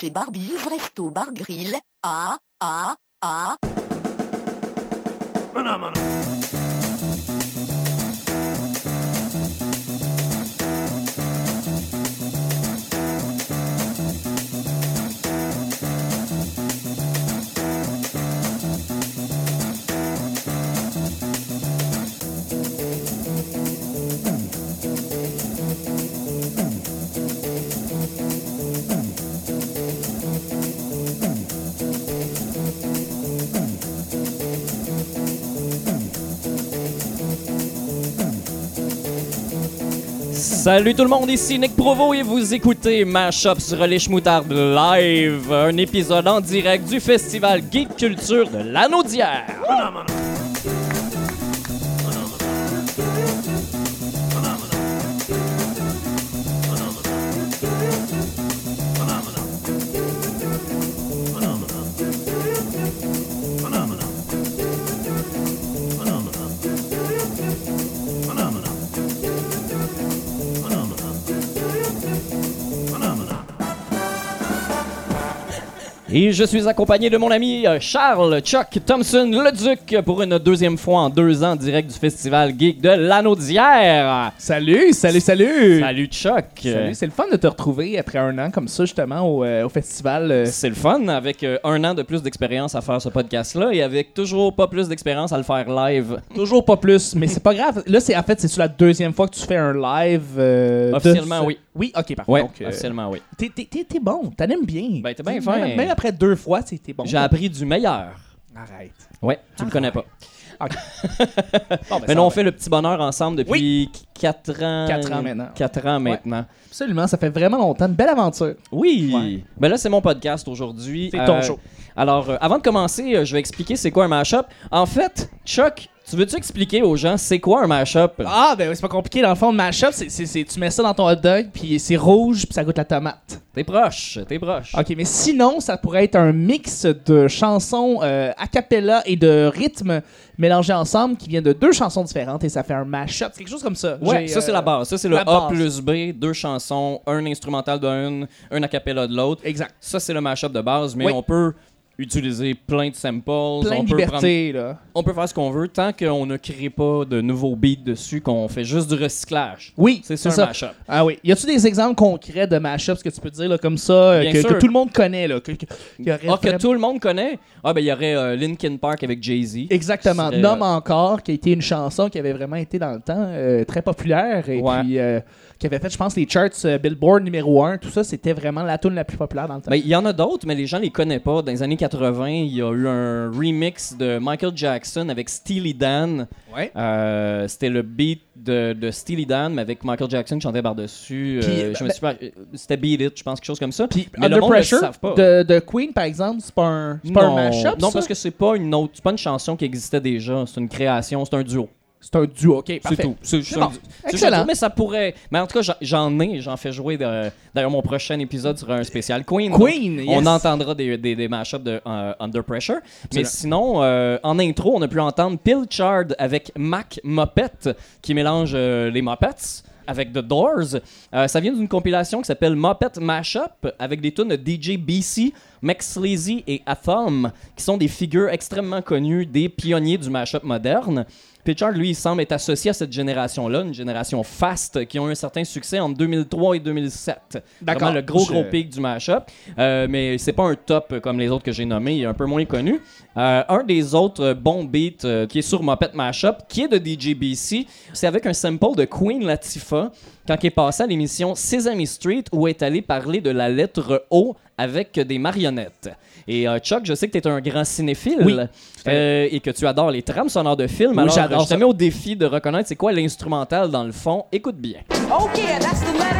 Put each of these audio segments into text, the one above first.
chez Barbie's Resto Bar Grill. Ah, ah, ah. Salut tout le monde, ici Nick Provo et vous écoutez Mashup sur les Schmoutardes Live, un épisode en direct du festival Geek Culture de l'Anneau. Et je suis accompagné de mon ami euh, Charles Chuck Thompson le Duc pour une deuxième fois en deux ans direct du festival Geek de l'Anneau d'hier. Salut, salut, salut! Salut Chuck. Salut, c'est le fun de te retrouver après un an comme ça, justement, au, euh, au festival. euh. C'est le fun avec euh, un an de plus d'expérience à faire ce podcast-là et avec toujours pas plus d'expérience à le faire live. Toujours pas plus, mais c'est pas grave. Là, c'est en fait, c'est sur la deuxième fois que tu fais un live. de Officiellement, oui. Oui, ok, parfait. Ouais, Donc, euh, officiellement oui. t'es, t'es- t'es- bon, t'aimes bien. Ben, t'es bien fin. Même, après deux fois, t'es bon. J'ai appris du meilleur. Arrête. Ouais, tu le connais pas. Bon, ben, Mais nous, on fait le petit bonheur ensemble depuis 4 ans. Quatre ans maintenant. 4 ans maintenant. Absolument, ça fait vraiment longtemps. Une belle aventure. Oui. Ouais. Ben là, c'est mon podcast aujourd'hui. C'est ton Euh, show. Alors, euh, avant de commencer, euh, je vais expliquer c'est quoi un mashup. En fait, Chuck, tu veux-tu expliquer aux gens c'est quoi un mashup? Ah, ben oui, c'est pas compliqué. Dans le fond, le mashup, c'est, c'est, c'est- tu mets ça dans ton hot dog, puis c'est rouge, puis ça goûte la tomate. T'es proche, t'es proche. Ok, mais sinon, ça pourrait être un mix de chansons euh, a cappella et de rythmes mélangés ensemble qui viennent de deux chansons différentes et ça fait un mashup. C'est quelque chose comme ça. Ouais, J'ai, ça c'est euh, la base. Ça c'est le A base. plus B, deux chansons, un instrumental d'un, un a cappella de l'autre. Exact. Ça c'est le mashup de base, mais Oui. on peut utiliser plein de samples. Plein on de peut prendre- liberté, là. on peut faire ce qu'on veut tant qu'on ne crée pas de nouveaux beats dessus, qu'on fait juste du recyclage. Oui, C'est ça un ça. mashup. Ah oui. Y a-tu des exemples concrets de mashups que tu peux dire là, comme ça, euh, que, tout le monde connaît, là? Que, que- qu'il y aurait Ah, que tout le monde connaît? Ah, ben il y aurait euh, Linkin Park avec Jay-Z. Exactement. Serait, Nomme euh, encore, qui a été une chanson qui avait vraiment été dans le temps euh, très populaire et Ouais. puis qui avait fait, je pense, les charts euh, Billboard numéro 1. Tout ça, c'était vraiment la tune la plus populaire dans le temps. Ben, il y en a d'autres, mais les gens les connaissent pas. Dans les années 80, il y a eu un remix de Michael Jackson avec Steely Dan. Ouais. Euh, C'était le beat de, de Steely Dan, mais avec Michael Jackson qui chantait par-dessus. Euh, ben- C'était Beat It, je pense, quelque chose comme ça. Puis mais le Under monde le Pressure savent pas. de, de Queen, par exemple, c'est pas un, pas non, un mashup. non ça? parce que c'est pas une autre, pas une chanson qui existait déjà. C'est une création, c'est un duo. C'est un duo. Ok, C'est parfait. tout. C'est juste bon. un du- c'est juste Excellent. duo, mais ça pourrait. Mais en tout cas, j'en- j'en ai, j'en fais jouer. de- D'ailleurs, mon prochain épisode sera un spécial Queen. Queen, yes. On entendra des, des, des mashups de euh, Under Pressure. Mais sinon, euh, en intro, on a pu entendre Pilchard avec Mac Muppet qui mélange euh, les Muppets avec The Doors. Euh, ça vient d'une compilation qui s'appelle Muppet Mashup avec des tunes de DJ BC, Max Sleazy et Athom qui sont des figures extrêmement connues des pionniers du mashup moderne. Pitchard, lui, il semble être associé à cette génération-là, une génération fast qui ont eu un certain succès entre 2003 et 2007. D'accord. Le gros, gros pic du mashup. Euh, mais c'est pas un top comme les autres que j'ai nommés, il est un peu moins connu. Euh, un des autres bons beats euh, qui est sur Muppet Mashup, qui est de DJ BC, c'est avec un sample de Queen Latifah quand il est passé à l'émission Sesame Street où est allé parler de la lettre O avec des marionnettes. Et euh, Chuck, je sais que tu es un grand cinéphile Oui. euh, et que tu adores les trames sonores de films. Oui, Alors, j'adore je te mets au défi de reconnaître c'est quoi l'instrumental dans le fond. Écoute bien. Yeah, that's the letter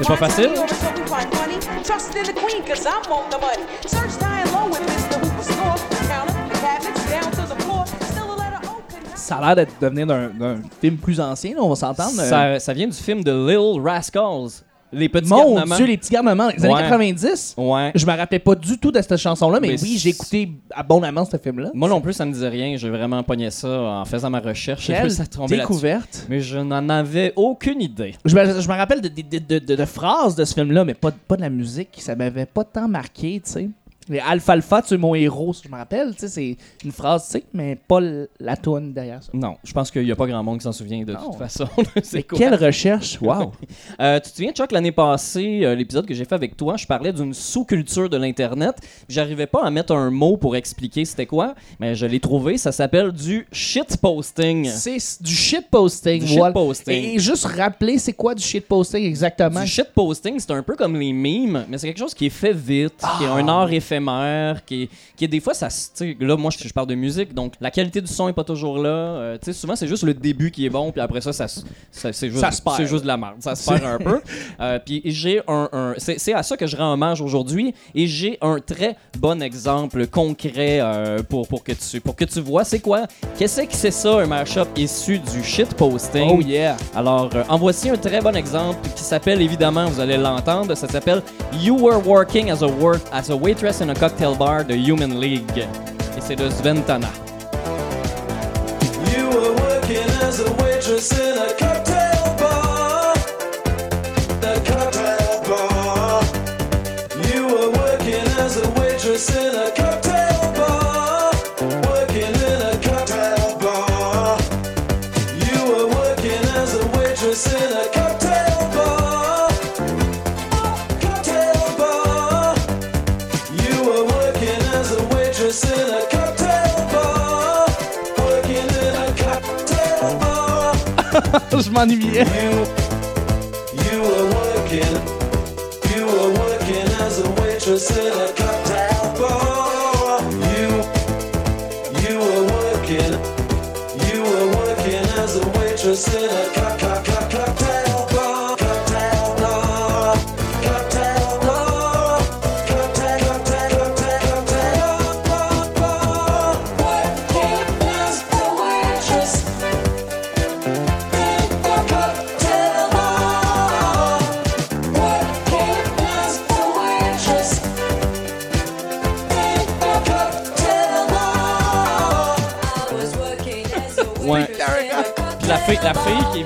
O could not Ça a l'air d'être devenir d'un film plus ancien, on va s'entendre. euh. Ça, ça vient du film de Little Rascals. Les petits Mon garnements. Dieu, les petits garnements, les années Ouais. 90. Ouais. Je me rappelais pas du tout de cette chanson-là, mais, Mais oui, j'ai écouté abondamment ce film-là. Moi non plus, ça me disait rien. J'ai vraiment pogné ça en faisant ma recherche. J'ai Quelle là-dessus. découverte. Mais je n'en avais aucune idée. Je me, je me rappelle de, de- de- de- de phrases de ce film-là, mais pas, pas de la musique. Ça m'avait pas tant marqué, tu sais. Les Alfalfa, tu es mon héros, je me rappelle, c'est une phrase, tu sais, mais pas la toune derrière ça. Non, je pense qu'il n'y a pas grand monde qui s'en souvient de Non. toute façon. C'est quelle recherche, wow! Euh, tu te souviens, Chuck, l'année passée, euh, l'épisode que j'ai fait avec toi, je parlais d'une sous-culture de l'Internet. J'arrivais pas à mettre un mot pour expliquer c'était quoi, mais je l'ai trouvé. Ça s'appelle du shitposting. c'est du shitposting, Du voilà. shitposting. Et juste rappeler, c'est quoi du shitposting exactement? Du shitposting, c'est un peu comme les memes, mais c'est quelque chose qui est fait vite, qui est un Ah. art éphémère, qui est, qui est des fois, ça, là, moi, je, je parle de musique, donc la qualité du son est pas toujours là. Euh, tu sais, souvent, c'est juste le début qui est bon, puis après ça, ça, ça- c'est juste, Ça se perd. c'est juste de la merde. Ça se perd un peu. Euh, puis j'ai un, un- c'est, à ça que je rends hommage aujourd'hui, et j'ai un très bon exemple concret euh, pour, pour, que tu, pour que tu vois. C'est quoi? Qu'est-ce que c'est ça, un mashup issu du shitposting? Oh yeah! Alors, euh, en voici un très bon exemple qui s'appelle, évidemment, vous allez l'entendre, ça s'appelle You Were Working as a, wor- as a Waitress in a Cocktail Bar de Human League. Et c'est de Sventana. You were working as a waitress in a je m'ennuyais. You, you were working, you were working as a waitress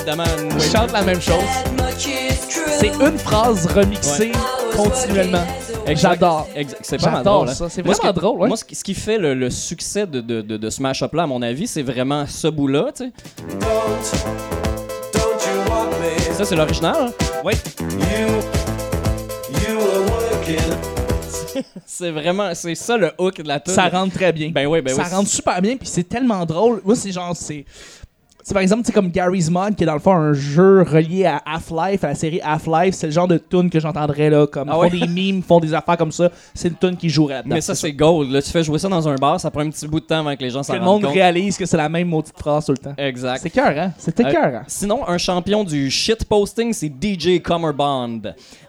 évidemment chante la même chose. C'est une phrase remixée continuellement. J'adore. C'est pas drôle. hein. ça. C'est Moi, ce vraiment que- drôle, ouais. Moi, ce qui, ce qui fait le, le succès de, de, de, de ce mash-up-là, à mon avis, c'est vraiment ce bout-là. tu sais. Ça, c'est l'original. hein? Oui. C'est vraiment, c'est ça le hook de la tune. Ça rentre très bien. Ben oui, ben ça oui. rentre super bien, puis c'est tellement drôle. Moi, c'est genre, c'est. C'est par exemple, c'est comme Gary's Mod, qui est dans le fond un jeu relié à Half-Life, à la série Half-Life. C'est le genre de tune que j'entendrais là, comme Ah font des memes, font des affaires comme ça. C'est une tune qui jouerait là-dedans. Mais ça, c'est gold. Là, tu fais jouer ça dans un bar, ça prend un petit bout de temps avant que les gens s'en que le rendent monde réalise que c'est la même maudite phrase tout le temps. Exact. C'est cœur, hein? C'est Euh, cœur, hein? Sinon, un champion du shitposting, c'est DJ Comerbond.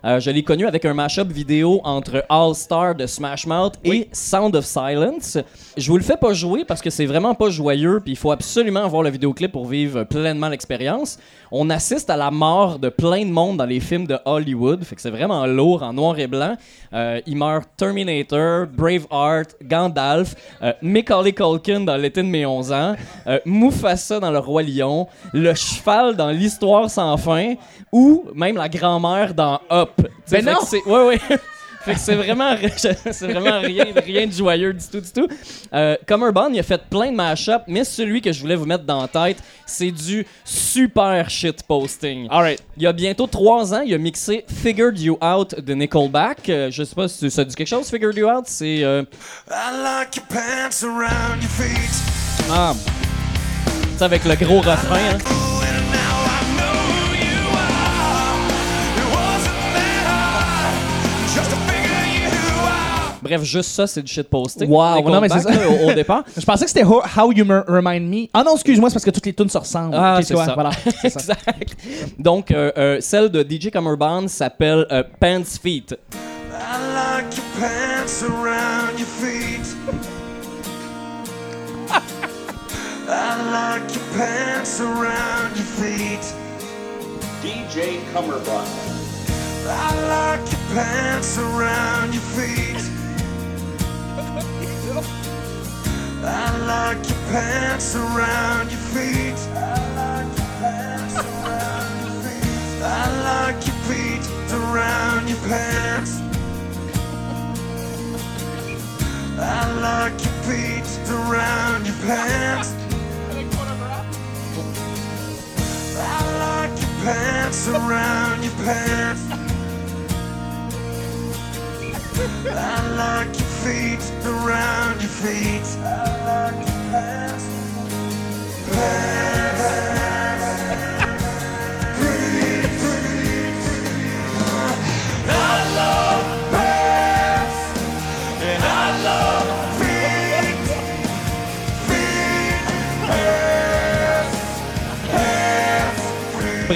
Euh, je l'ai connu avec un mashup vidéo entre All Star de Smash Mouth et Sound of Silence. Je vous le fais pas jouer parce que c'est vraiment pas joyeux, puis il faut absolument voir le vidéoclip pour vivre pleinement l'expérience. On assiste à la mort de plein de monde dans les films de Hollywood, fait que c'est vraiment lourd en noir et blanc. Euh, il meurt Terminator, Braveheart, Gandalf, euh, Macaulay Culkin dans l'été de mes 11 ans, euh, Mufasa dans Le Roi Lion, le cheval dans L'Histoire sans fin, ou même la grand-mère dans Up. Ben non! Ouais, ouais. Fait que c'est vraiment, c'est vraiment rien, rien de joyeux du tout, du tout. Euh, il a fait plein de mashups, mais celui que je voulais vous mettre dans la tête, c'est du super shit posting. Alright. Il y a bientôt trois ans, il a mixé Figured You Out de Nickelback. Euh, je sais pas si ça dit quelque chose, Figured You Out. C'est. euh, I like your pants around your feet. ah, c'est avec le gros refrain. hein. Bref, juste ça, c'est du shit posting. Wow, non, mais c'est ça. au, au départ. Je pensais que c'était How, How You Remind Me. Ah non, excuse-moi, c'est parce que toutes les tunes se ressemblent. Ah, c'est ça. Voilà, ça. exact. Donc, euh, euh, celle de DJ Comerbond s'appelle euh, Pants Feet. I like your pants around your feet. I like your pants around your feet. DJ Cummerbund. I like your pants around your feet. I like your pants around your feet. I like your pants around your feet. I like your feet around your pants. I like your feet around your pants. I like your pants around your pants. I like your feet around your feet. I like your pants.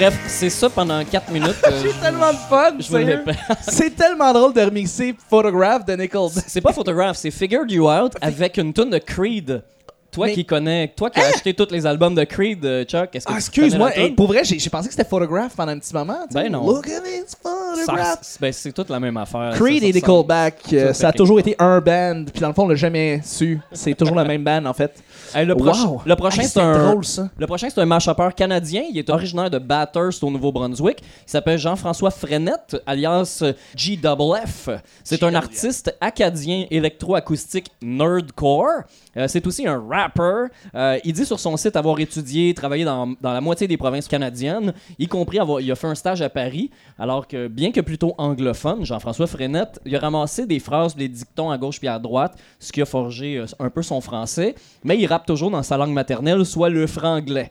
Bref, c'est ça pendant 4 minutes. euh, C'est tellement de fun, je vous le. C'est tellement drôle de remixer Photograph de Nichols. C'est pas photographe, c'est Figured You Out avec une tune de Creed. Toi Mais- qui connais, toi qui as acheté tous les albums de Creed, euh, Chuck, est-ce que Ah, tu excuse-moi. Hey, pour vrai, j'ai j'ai pensé que c'était Photograph pendant un petit moment. tu sais. Ben non. Look at this Ça- photograph. ben, c'est toute la même affaire. Creed ça, et ça. Nickelback, euh, Ça, ça a toujours été un band, puis dans le fond, on l'a jamais su. C'est toujours la même band, en fait. Hey, le, proche- Wow. le prochain, Hey, c'est un. drôle, ça. Le prochain, c'est un mash-upper canadien. Il est originaire de Bathurst au Nouveau-Brunswick. Il s'appelle Jean-François Frenette, alias GFF. C'est un artiste acadien électroacoustique nerdcore. Euh, c'est aussi un rapper. Euh, il dit sur son site avoir étudié, travaillé dans, la moitié des provinces canadiennes, y compris avoir, il a fait un stage à Paris. Alors que, bien que plutôt anglophone, Jean-François Frenette, il a ramassé des phrases, des dictons à gauche puis à droite, ce qui a forgé euh, un peu son français. Mais il rappe toujours dans sa langue maternelle, soit le franglais.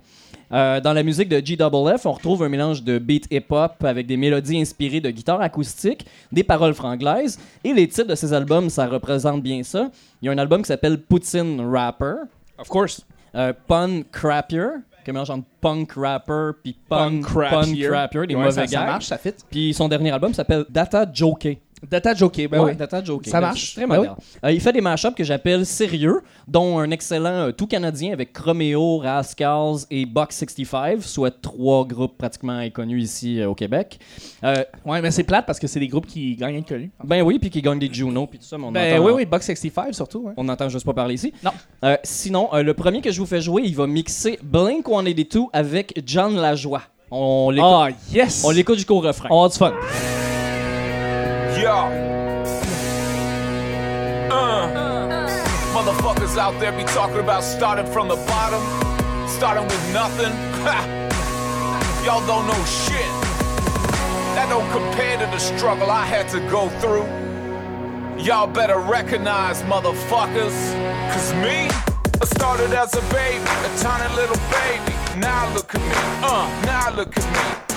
Euh, dans la musique de GFF, on retrouve un mélange de beat hip-hop avec des mélodies inspirées de guitare acoustique, des paroles franglaises, et les titres de ces albums, ça représente bien ça. Il y a un album qui s'appelle Poutine Rapper, Of course. euh, Pun Crappier, qui mélange entre punk rapper puis punk, punk crappier, des Ouais, mauvais ça, gars. ça marche, ça fit. Puis son dernier album s'appelle Data Joker. Data Joker, ben Ouais, oui. Data Joker. Ça marche. Très Ben moderne. Euh, il fait des mashups que j'appelle sérieux, dont un excellent euh, tout canadien avec Chromeo, Rascals et Box 65, soit trois groupes pratiquement inconnus ici euh, au Québec. Ouais, mais c'est plate parce que c'est des groupes qui gagnent un connu. ben oui, puis qui gagnent des Juno, puis tout ça, mais Ben entend- oui, oui, Box 65 surtout. On n'entend juste pas parler ici. Non. Sinon, le premier que je vous fais jouer, il va mixer Blink 182 avec John Lajoie. On l'écoute, Ah, yes! on l'écoute jusqu'au refrain. On avoir du fun. Yo. Uh. Motherfuckers out there be talking about starting from the bottom, starting with nothing. Y'all don't know shit. That don't compare to the struggle I had to go through. Y'all better recognize, motherfuckers. Cause me, I started as a baby, a tiny little baby. Now look at me, uh, now look at me.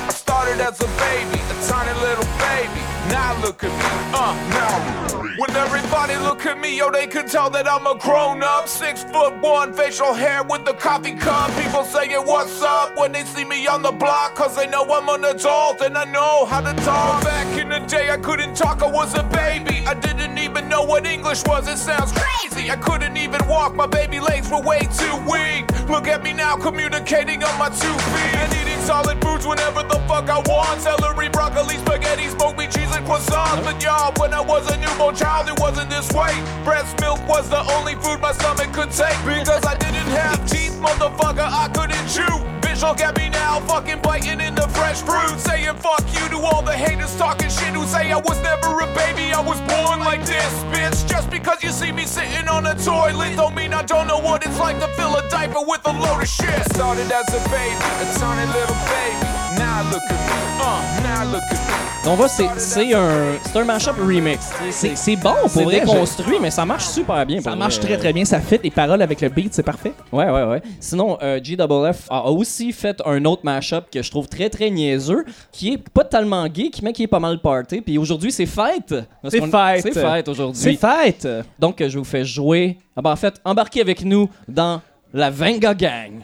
Started as a baby, a tiny little baby. Now look at me, uh, now. When everybody look at me, yo, they can tell that I'm a grown up. Six foot one, facial hair with the coffee cup. People saying, What's up when they see me on the block? Cause they know I'm an adult and I know how to talk. Back in the day, I couldn't talk, I was a baby. I didn't even know what English was, it sounds crazy. I couldn't even walk, my baby legs were way too weak. Look at me now, communicating on my two feet. And eating solid foods whenever the fuck I want. Celery, broccoli, spaghetti, smoked meat, cheese, and croissants. But y'all, when I was a newborn child, it wasn't this way. Breast milk was the only food my stomach could take. Because I didn't have teeth, motherfucker, I couldn't chew. Bitch, look at me now, fucking biting into fresh fruit. Saying fuck you to all the haters talking shit who say I was never a baby, I was born like this, bitch. Just because you see me sitting on a toilet, don't mean I don't know what it's like to fill a diaper with a load of shit. Started as a baby, a tiny little baby. Donc voilà, c'est c'est un, c'est un mashup remix. C'est c'est bon C'est pour vrai. déconstruit, mais ça marche super bien. Ça marche très très bien, ça fit les paroles avec le beat, c'est parfait. Ouais, ouais, ouais. Sinon, euh, GWF a aussi fait un autre mashup que je trouve très, très niaiseux, qui est pas tellement geek, mais qui est pas mal party. Puis aujourd'hui, c'est fête. C'est fête. C'est fête C'est aujourd'hui. fête! Donc, je vous fais jouer. Ah ben, en fait, embarquez avec nous dans la Venga Gang.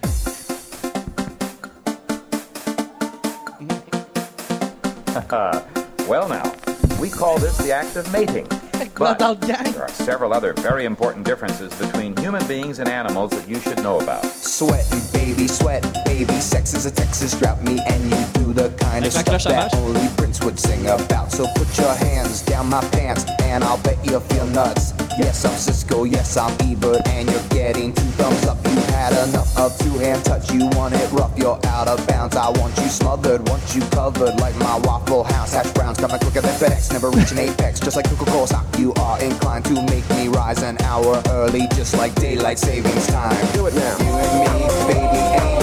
Uh, well, now, we call this the act of mating. But dans le gang? there are several other very important differences between human beings and animals that you should know about. Sweating, baby, sweat, baby. Sex is a Texas drought me, and you do the kind of stuff that only Prince would sing about. So put your hands down my pants, and I'll bet you'll feel nuts. Yes, I'm Cisco, yes, I'm Ebert, and you're getting two thumbs up. You had enough of two-hand touch, you want it rough, you're out of bounds. I want you smothered, want you covered like my Waffle House hash browns. Coming quicker than FedEx, never reaching apex, just like Coca-Cola stock. You are inclined to make me rise an hour early, just like daylight savings time. Do it now. You and me, baby,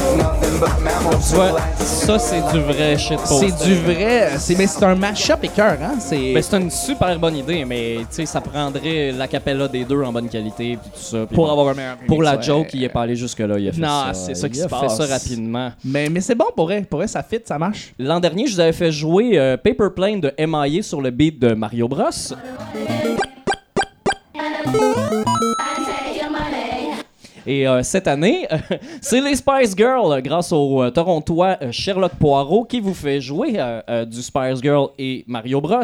ça, c'est du vrai shit C'est du vrai. C'est, mais c'est un mash-up écœur, hein? C'est. Ben, c'est une super bonne idée, mais tu sais, ça prendrait l'acapella des deux en bonne qualité puis tout ça. puis pour bon. avoir un meilleur Pour la ouais. joke, il est pas allé jusque-là. Il a fait Non, ça. c'est ça qui il se a passe. fait ça rapidement. Mais, mais c'est bon pour vrai. Pour vrai, ça fit, ça marche. L'an dernier, je vous avais fait jouer euh, Paper Plane de M.I.A. sur le beat de Mario Bros. Et euh, cette année, c'est les Spice Girls, euh, grâce au euh, Torontois Sherlock Poirot, qui vous fait jouer du Spice Girl et Mario Bros.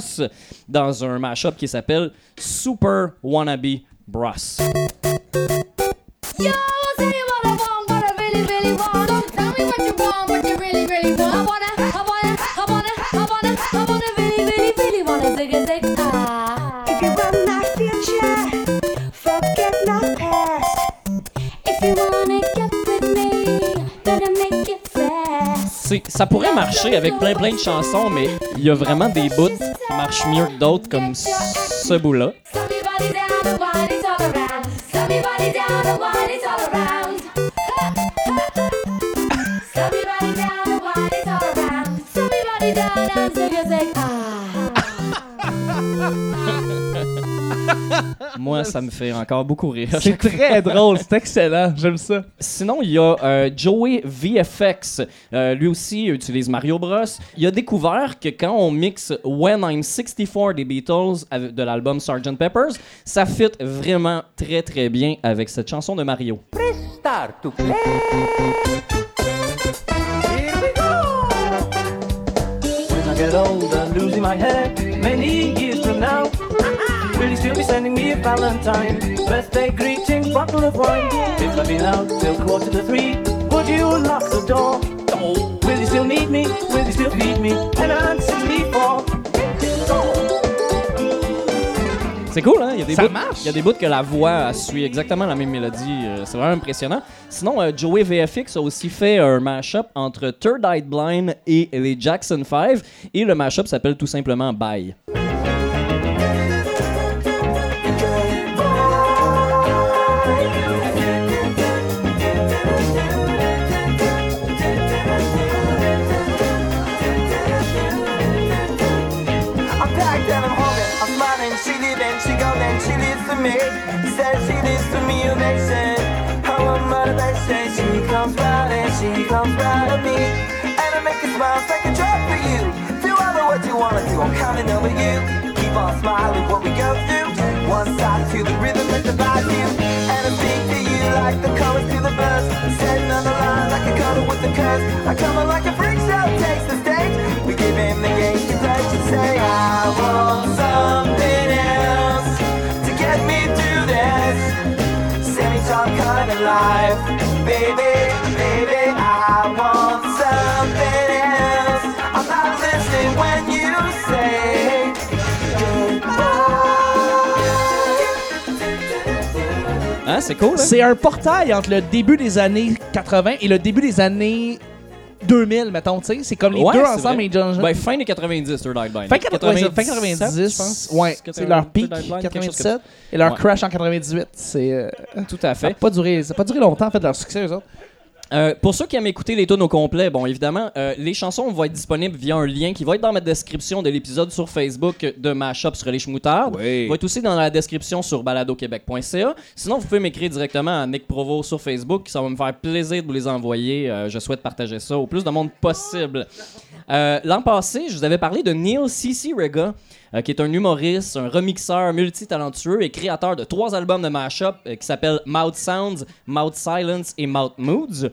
dans un mashup qui s'appelle Super Wannabe Bros. Yo, I wanna, I wanna, I wanna, I Ça pourrait marcher avec plein plein de chansons, mais il y a vraiment des bouts qui marchent mieux que d'autres, comme ce bout-là. Moi, ça me fait encore beaucoup rire. C'est très drôle, c'est excellent. J'aime ça. Sinon, il y a euh, Joey VFX. Euh, lui aussi utilise Mario Bros. Il a découvert que quand on mixe When I'm 64 des Beatles avec- de l'album Sgt. Peppers, ça fit vraiment très très bien avec cette chanson de Mario. Start to play. Here we go. When I get older, losing my head, will you still be sending me a Valentine? Birthday greetings, bottle of wine. If I've been out till quarter to three, would you lock the door? Will you still need me? Will you still feed me? And I'm 64. C'est cool, hein? Il y a des Ça bouts, marche. Il y a des bouts que la voix suit exactement la même mélodie. euh, c'est vraiment impressionnant. Sinon, euh, Joey VFX a aussi fait un mashup entre Third Eye Blind et les Jackson 5. Et le mashup s'appelle tout simplement Bye. Wanna do, I'm coming over you. Keep on smiling, what we go through. One side to the rhythm that divides you. And I speak to you like the chorus to the verse. Setting on the line like a cuddle with the curse. I come on like a freak show, takes the stage. We give him the Yankee touch and say, I want something else to get me through this semi-talk kind of life. Baby, Hein, c'est cool, hein? C'est un portail entre le début des années 80 et le début des années 2000, mettons, tu sais. C'est comme les Ouais, deux c'est ensemble, vrai. mais John- Ben, fin des 90, Third Eye Blind. Fin, 90, fin 90, 97, je pense. ouais, c'est leur pic, 97, et leur Ouais. crash en 98. C'est euh, Tout à ça fait. pas duré, ça a pas duré longtemps en fait leur succès eux autres. Euh, pour ceux qui aiment écouter les tunes au complet, bon, évidemment, euh, les chansons vont être disponibles via un lien qui va être dans ma description de l'épisode sur Facebook de Mashup sur les Schmoutards. Oui. Va être aussi dans la description sur baladoquebec.ca. Sinon, vous pouvez m'écrire directement à Nick Provo sur Facebook. Ça va me faire plaisir de vous les envoyer. Euh, je souhaite partager ça au plus de monde possible. L'an passé, je vous avais parlé de Neil C.C. Rega, euh, qui est un humoriste, un remixeur multitalentueux et créateur de trois albums de mashup euh, qui s'appellent Mouth Sounds, Mouth Silence et Mouth Moods.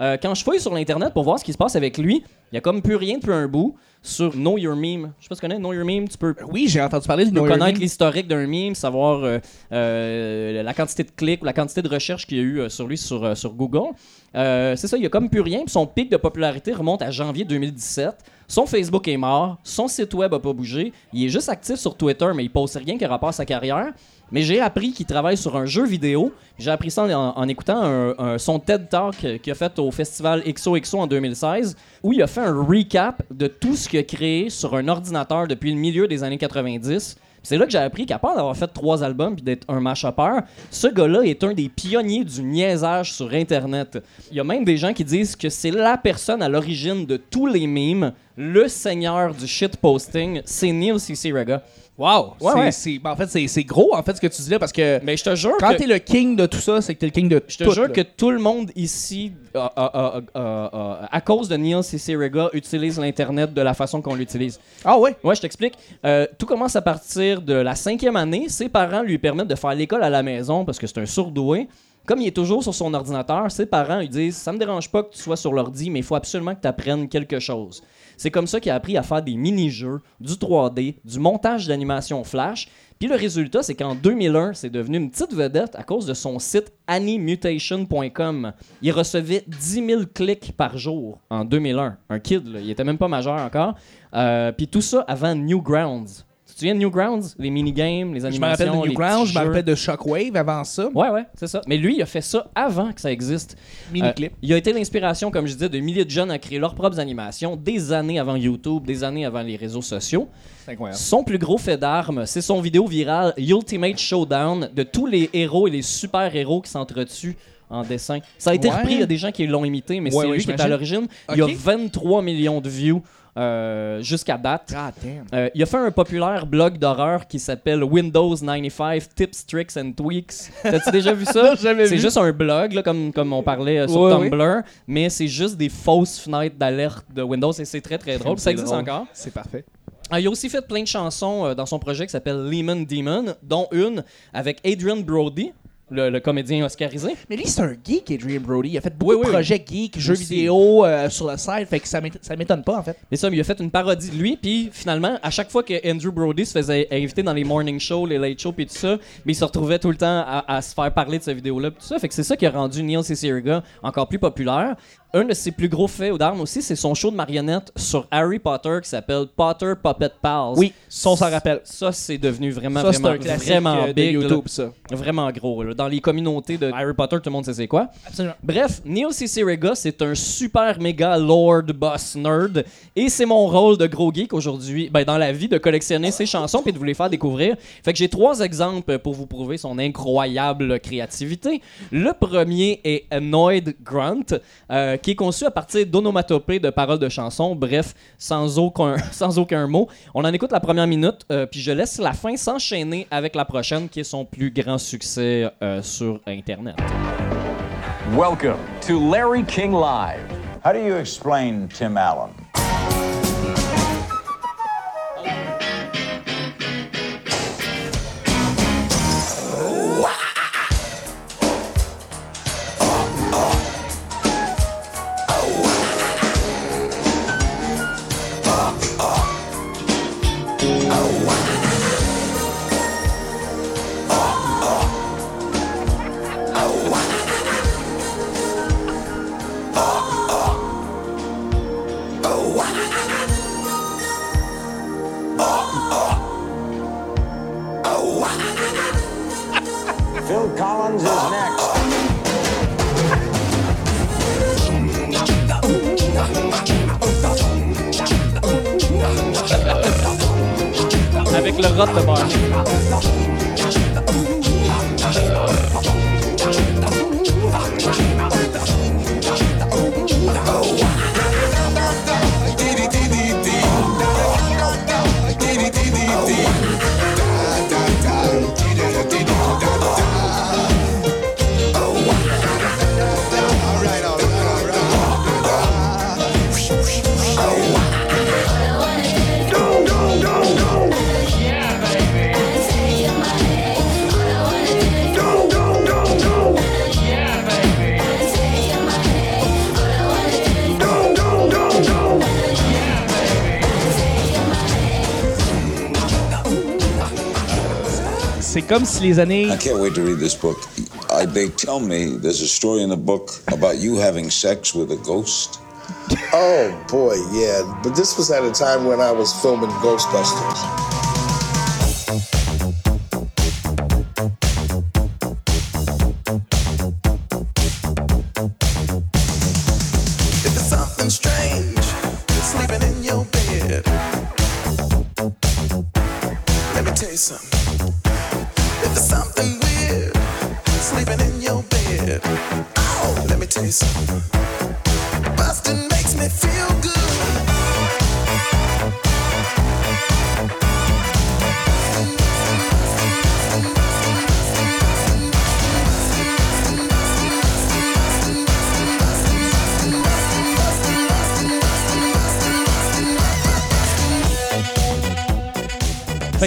Euh, quand je fouille sur l'internet pour voir ce qui se passe avec lui, Il y a comme plus rien depuis un bout sur Know Your Meme. Je sais pas si tu connais Know Your Meme. Tu peux, Oui, j'ai entendu parler de Know Your connaître l'historique d'un meme, savoir euh, euh, la quantité de clics ou la quantité de recherches qu'il y a eu euh, sur lui sur, sur Google. Euh, c'est ça, il y a comme plus rien. Puis son pic de popularité remonte à janvier 2017. Son Facebook est mort, son site web a pas bougé. Il est juste actif sur Twitter, mais il poste rien qui a rapport à sa carrière. Mais j'ai appris qu'il travaille sur un jeu vidéo. J'ai appris ça en, écoutant un- son TED Talk qu'il a fait au festival XOXO en 2016, où il a fait un recap de tout ce qu'il a créé sur un ordinateur depuis le milieu des années 90. Puis C'est là que j'ai appris qu'à part d'avoir fait trois albums puis d'être un mash-upper, ce gars-là est un des pionniers du niaisage sur Internet. Il y a même des gens qui disent que c'est la personne à l'origine de tous les memes, le seigneur du shitposting, c'est Neil C.C. Wow! Ouais, c'est, ouais. c'est- ben, en fait, c'est, gros, en fait, ce que tu dis là, parce que Mais je te jure quand que... t'es le king de tout ça, c'est que t'es le king de Je te tout. jure là. que tout le monde ici, euh, euh, euh, euh, euh, à cause de Neil C.C. Raga, utilise l'Internet de la façon qu'on l'utilise. Ah ouais? Ouais, je t'explique. Euh, tout commence à partir de la cinquième année. Ses parents lui permettent de faire l'école à la maison parce que c'est un sourdoué. Comme il est toujours sur son ordinateur, ses parents lui disent Ça me dérange pas que tu sois sur l'ordi, mais il faut absolument que tu apprennes quelque chose. C'est comme ça qu'il a appris à faire des mini-jeux, du 3D, du montage d'animation flash. Puis le résultat, c'est qu'en 2001, c'est devenu une petite vedette à cause de son site animutation.com. Il recevait 10 000 clics par jour en 2001. Un kid, il était même pas majeur encore. Euh, Puis tout ça avant Newgrounds. Souviens de Newgrounds? Les minigames, les Je me animations, rappelle de Newgrounds, je me rappelle de Shockwave avant ça. Ouais, ouais, c'est ça. Mais lui, il a fait ça avant que ça existe. Mini-clip. Euh, il a été l'inspiration, comme je disais, de milliers de jeunes à créer leurs propres animations des années avant YouTube, des années avant les réseaux sociaux. C'est incroyable. Son plus gros fait d'armes, c'est son vidéo virale Ultimate Showdown de tous les héros et les super-héros qui s'entretuent en dessin. Ça a été Ouais. repris, il y a des gens qui l'ont imité, mais Ouais, c'est ouais, lui qui est à l'origine. Il y a Ok. 23 millions de views euh, jusqu'à date. Euh, il a fait un populaire blog d'horreur qui s'appelle Windows 95 Tips, Tricks and Tweaks. T'as-tu déjà vu ça? C'est juste un blog, là, comme, comme on parlait euh, sur Ouais. Tumblr, mais c'est juste des fausses fenêtres d'alerte de Windows et c'est très très drôle. Ça existe drôle. encore. C'est parfait. Ah, il a aussi fait plein de chansons dans son projet qui s'appelle Lehman Demon, dont une avec Adrian Brody, le, le comédien oscarisé. Mais lui, c'est un geek, Adrian Brody. Il a fait beaucoup Oui, oui, de oui. projets geeks, jeux vidéo euh, sur le site, fait que ça m'ét- ça m'étonne pas, en fait. Mais ça, il a fait une parodie de lui, puis finalement, à chaque fois que Andrew Brody se faisait inviter dans les morning shows, les late shows, puis tout ça, mais il se retrouvait tout le temps à, à se faire parler de cette vidéo-là, tout ça. Fait que c'est ça qui a rendu Neil C. Raga encore plus populaire. Un de ses plus gros faits d'armes aussi, c'est son show de marionnettes sur Harry Potter qui s'appelle Potter Puppet Pals. Oui, ça, on s'en rappelle. Ça, c'est devenu vraiment, Ça, vraiment, un vraiment euh, de big. là. YouTube, ça. Vraiment gros. là. Dans les communautés de Harry Potter, tout le monde sait c'est quoi. Absolument. Bref, Neil C.C. Raga, c'est un super méga lord boss nerd. Et c'est mon rôle de gros geek aujourd'hui, ben, dans la vie, de collectionner ses chansons et de vous les faire découvrir. Fait que j'ai trois exemples pour vous prouver son incroyable créativité. Le premier est Annoyed Grunt, euh, qui est conçu à partir d'onomatopées de paroles de chansons. Bref, sans aucun, sans aucun mot. On en écoute la première minute, euh, puis je laisse la fin s'enchaîner avec la prochaine, qui est son plus grand succès euh, sur Internet. Welcome to Larry King Live. How do you explain Tim Allen? Avec le rot comme si les années. I can't wait to read this book. I, they tell me there's a story in the book about you having sex with a ghost. Oh boy, yeah. But this was at a time when I was filming Ghostbusters.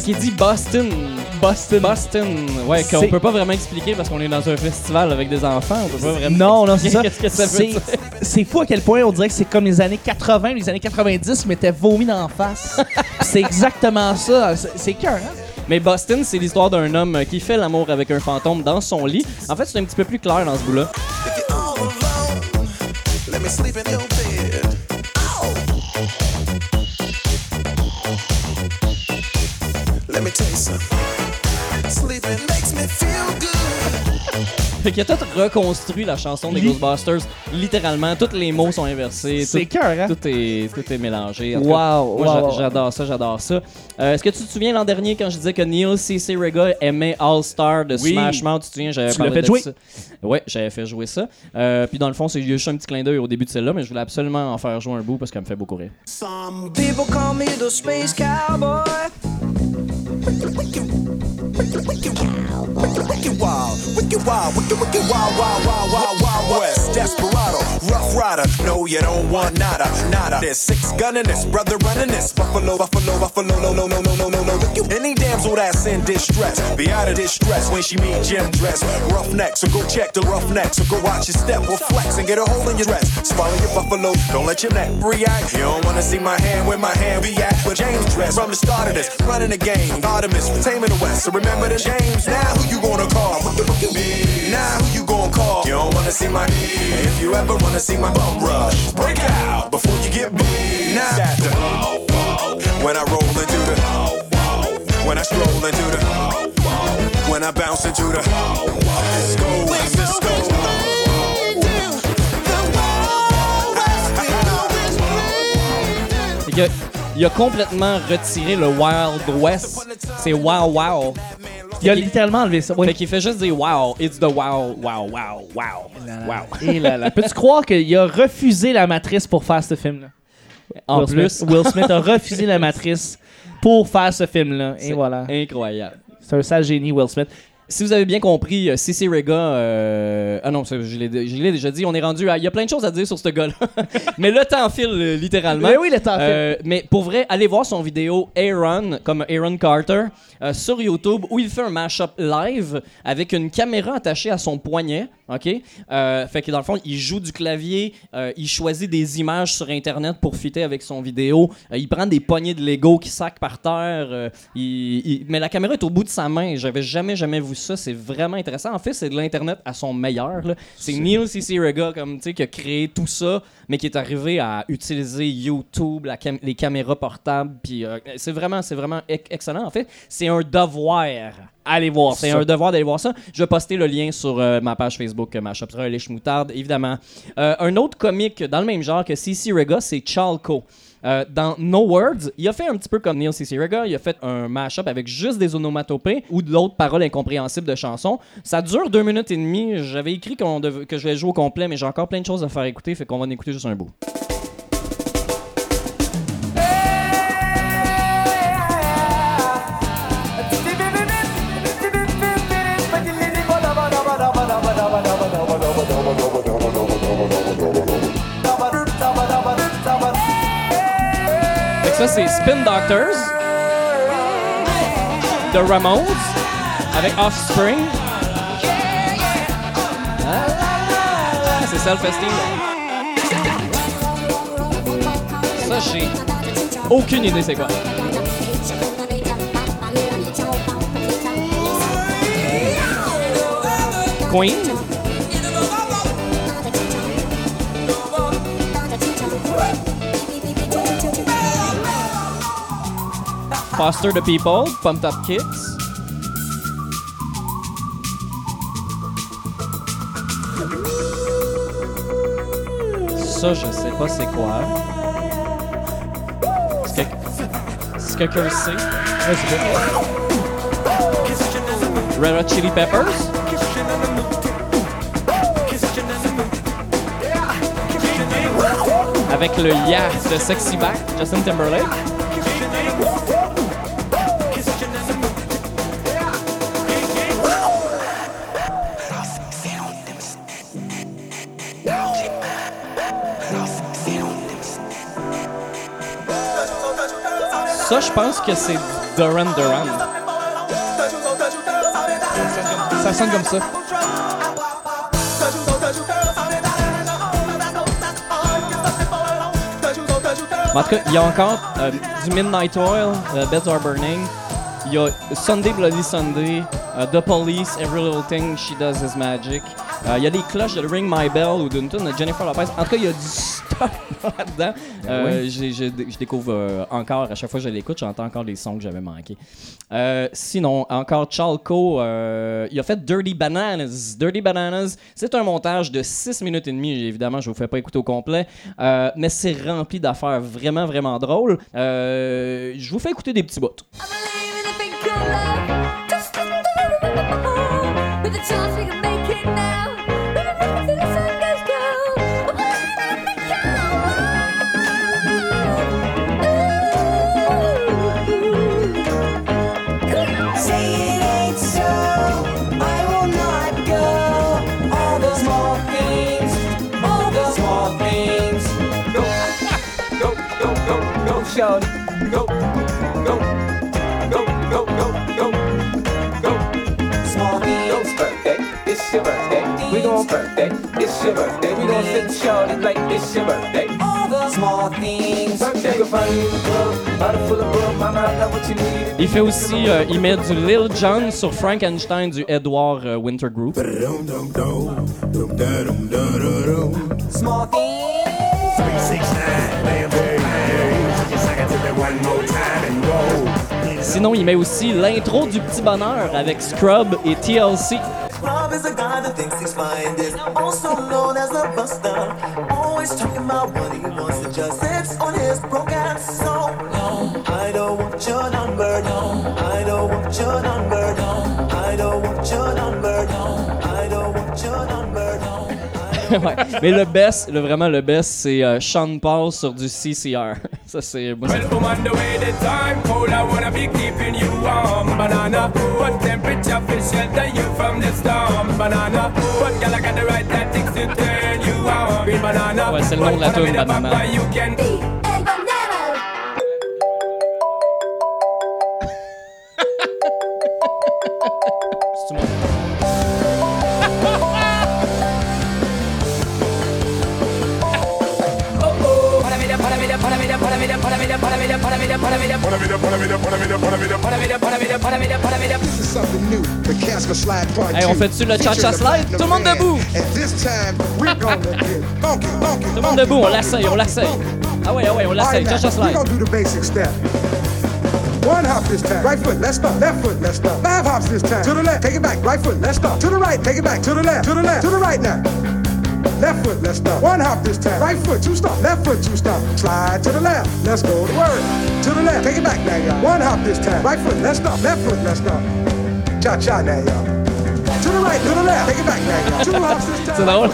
Fait qu'il dit Boston. Boston. Boston. Ouais, qu'on peut pas vraiment expliquer parce qu'on est dans un festival avec des enfants. On peut pas vraiment. Non, non, c'est ça. Qu'est-ce que ça veut C'est- fou à quel point on dirait que c'est comme les années 80, les années 90 m'étaient vomi d'en face. c'est exactement ça. C'est- C'est cœur, hein? Mais Boston, c'est l'histoire d'un homme qui fait l'amour avec un fantôme dans son lit. En fait, c'est un petit peu plus clair dans ce bout-là. Fait qu'il a tout reconstruit la chanson des Li- Ghostbusters. Littéralement, tous les mots sont inversés. C'est tout- cœur, hein? Tout est, tout est mélangé. En tout cas, Wow, moi, j'adore ça, j'adore ça. Euh, Est-ce que tu te souviens l'an dernier quand je disais que Neil C.C. Rega aimait All Star de Oui. Smash Mouth? Tu te souviens, j'avais parlé fait de jouer? ça. Ouais, j'avais fait jouer ça. Euh, puis dans le fond, c'est juste un petit clin d'œil au début de celle-là, mais je voulais absolument en faire jouer un bout parce qu'elle me fait beaucoup rire. Some people call me the space cowboy. Wicked wild, wicked wild, wicked wild, wild, wild, wild, wild west. Desperado, rough rider. No, you don't want nada, nada. There's six gunning this, brother running this. Buffalo, buffalo, buffalo, no, no, no, no, no, no, no. Look, You- Any damsel that's in distress, be out of distress when she meet Jim dress. Rough neck, so go check the rough neck, so go watch your step or flex and get a hole in your dress. Swallow your buffalo, don't let your neck react. You don't wanna see my hand where my hand be at. With James dress from the start of this, running the game. Artemis, taming the West. So remember the James. Now who you gonna call? Now who you gonna call? You don't wanna see my. If you ever wanna see my bum rush, break out before you get beat. Now that the when I roll into the when I stroll into the when I bounce into the disco, disco. Fait que, il a complètement retiré le Wild West. C'est wow, wow. Il a littéralement enlevé ça. Fait qu'il fait juste dire wow, it's the wow, wow, wow, wow, wow. Et là là. Peux-tu croire qu'il a refusé la matrice pour faire ce film-là? En Will plus, Smith, Will Smith a refusé la matrice pour faire ce film-là. Et c'est voilà. incroyable. C'est un sale génie, Will Smith. Si vous avez bien compris, euh, CC Rega. euh, Ah non, je l'ai déjà dit, on est rendu à. Il y a plein de choses à dire sur ce gars-là. mais le temps file, euh, littéralement. Mais oui, le temps file. Euh, mais pour vrai, allez voir son vidéo Aaron, comme Aaron Carter, euh, sur YouTube, où il fait un mashup live avec une caméra attachée à son poignet. OK? Euh, fait que dans le fond, il joue du clavier, euh, il choisit des images sur Internet pour fitter avec son vidéo. Euh, il prend des poignées de Lego qui sac par terre. euh, il- il- Mais la caméra est au bout de sa main. J'avais jamais, jamais vu ça. C'est vraiment intéressant. En fait, c'est de l'Internet à son meilleur. C'est Neil C.C. Rega comme, tu sais, qui a créé tout ça, mais qui est arrivé à utiliser YouTube, la cam- les caméras portables. Puis euh, c'est vraiment, vraiment ec- excellent. En fait, c'est un devoir. Allez voir, c'est un devoir d'aller voir ça. Je vais poster le lien sur euh, ma page Facebook, euh, ma shop Relish Moutarde, évidemment. Euh, un autre comique dans le même genre que CC Rega, c'est Chalco. Euh, dans No Words, il a fait un petit peu comme Neil C.C. Rega, il a fait un mashup avec juste des onomatopées ou d'autres paroles incompréhensibles de chansons. Ça dure deux minutes et demie. J'avais écrit que je vais jouer au complet, mais j'ai encore plein de choses à faire écouter, fait qu'on va en écouter juste un bout. c'est Spin Doctors de Ramones avec Offspring. Hein? C'est self-esteem. Ça, j'ai aucune idée c'est quoi. Queen? Foster the People, Pumped Up Kicks. Ça, je sais pas c'est quoi. Est-ce que, quelqu'un sait? Red Hot Chili Peppers? Avec le Yeah de Sexy Back, Justin Timberlake. Ça, je pense que c'est Duran Duran. Ça sonne comme ça. En tout cas, il y a encore euh, du Midnight Oil, euh, Beds Are Burning. Il y a Sunday Bloody Sunday, euh, The Police, Every Little Thing She Does Is Magic. Euh, Il y a les cloches de Ring My Bell ou d'une tune de Jennifer Lopez. En tout cas, il y a du stock là-dedans. Euh, oui? j'ai- j'ai- je découvre euh, encore, à chaque fois que je l'écoute, j'entends encore les sons que j'avais manqués. Euh, sinon, encore Chalco, euh, il a fait Dirty Bananas. Dirty Bananas, c'est un montage de 6 minutes et demie. Évidemment, je vous fais pas écouter au complet, euh, mais c'est rempli d'affaires vraiment, vraiment drôles. Euh, je vous fais écouter des petits bouts. With a chance we can make go. Go, go, go, go, go, go, go. Small things. birthday. It's your birthday. We gon' birthday. It's your birthday. We gon' sit shorty like it's your birthday. Il fait aussi, euh, il met du Lil Jon sur Frankenstein du Edward euh, Winter Group. Small things. Sinon, il met aussi l'intro du Petit Bonheur avec Scrub et TLC. Rob is a guy that thinks he's fine. Is also known as a buster. Always talking about what he wants to just sits on his broke ass. So, no, I don't want your number. No, I don't want your number. No, Ouais. Mais le best, le, vraiment le best, c'est euh, Sean Paul sur du CCR. Ça, c'est. moi, c'est- Well, woman, the way the time cold, I wanna be keeping you warm. Banana, what temperature will shelter you from the storm? Banana, what girl I got the right tactics to turn you on? Green banana, Ouais, c'est le nom de la tune, Banana. You can Hey, on 2. fait-tu le cha-cha slide? the Tout le monde debout. And this time, we're gonna get funky, funky, Tout le monde debout, on l'essaye, on l'essaye. Ah ouais, ah ouais, on l'essaye. Cha-cha slide. gonna do the basic step. One hop this time. Right foot, let's stop. Left foot, let's stop. Five hops this time. To the left, take it back. Right foot, let's stop. To the right, take it back. To the left, to the left, to the right now. Left foot, let's stop. One hop this time. Right foot, two stop. Left foot, two stop. Slide to the left. Let's go to work. To the left, take it back now, y'all. One hop this time. Right foot, let's stop. Left foot, let's stop. Cha cha now, y'all. C'est drôle.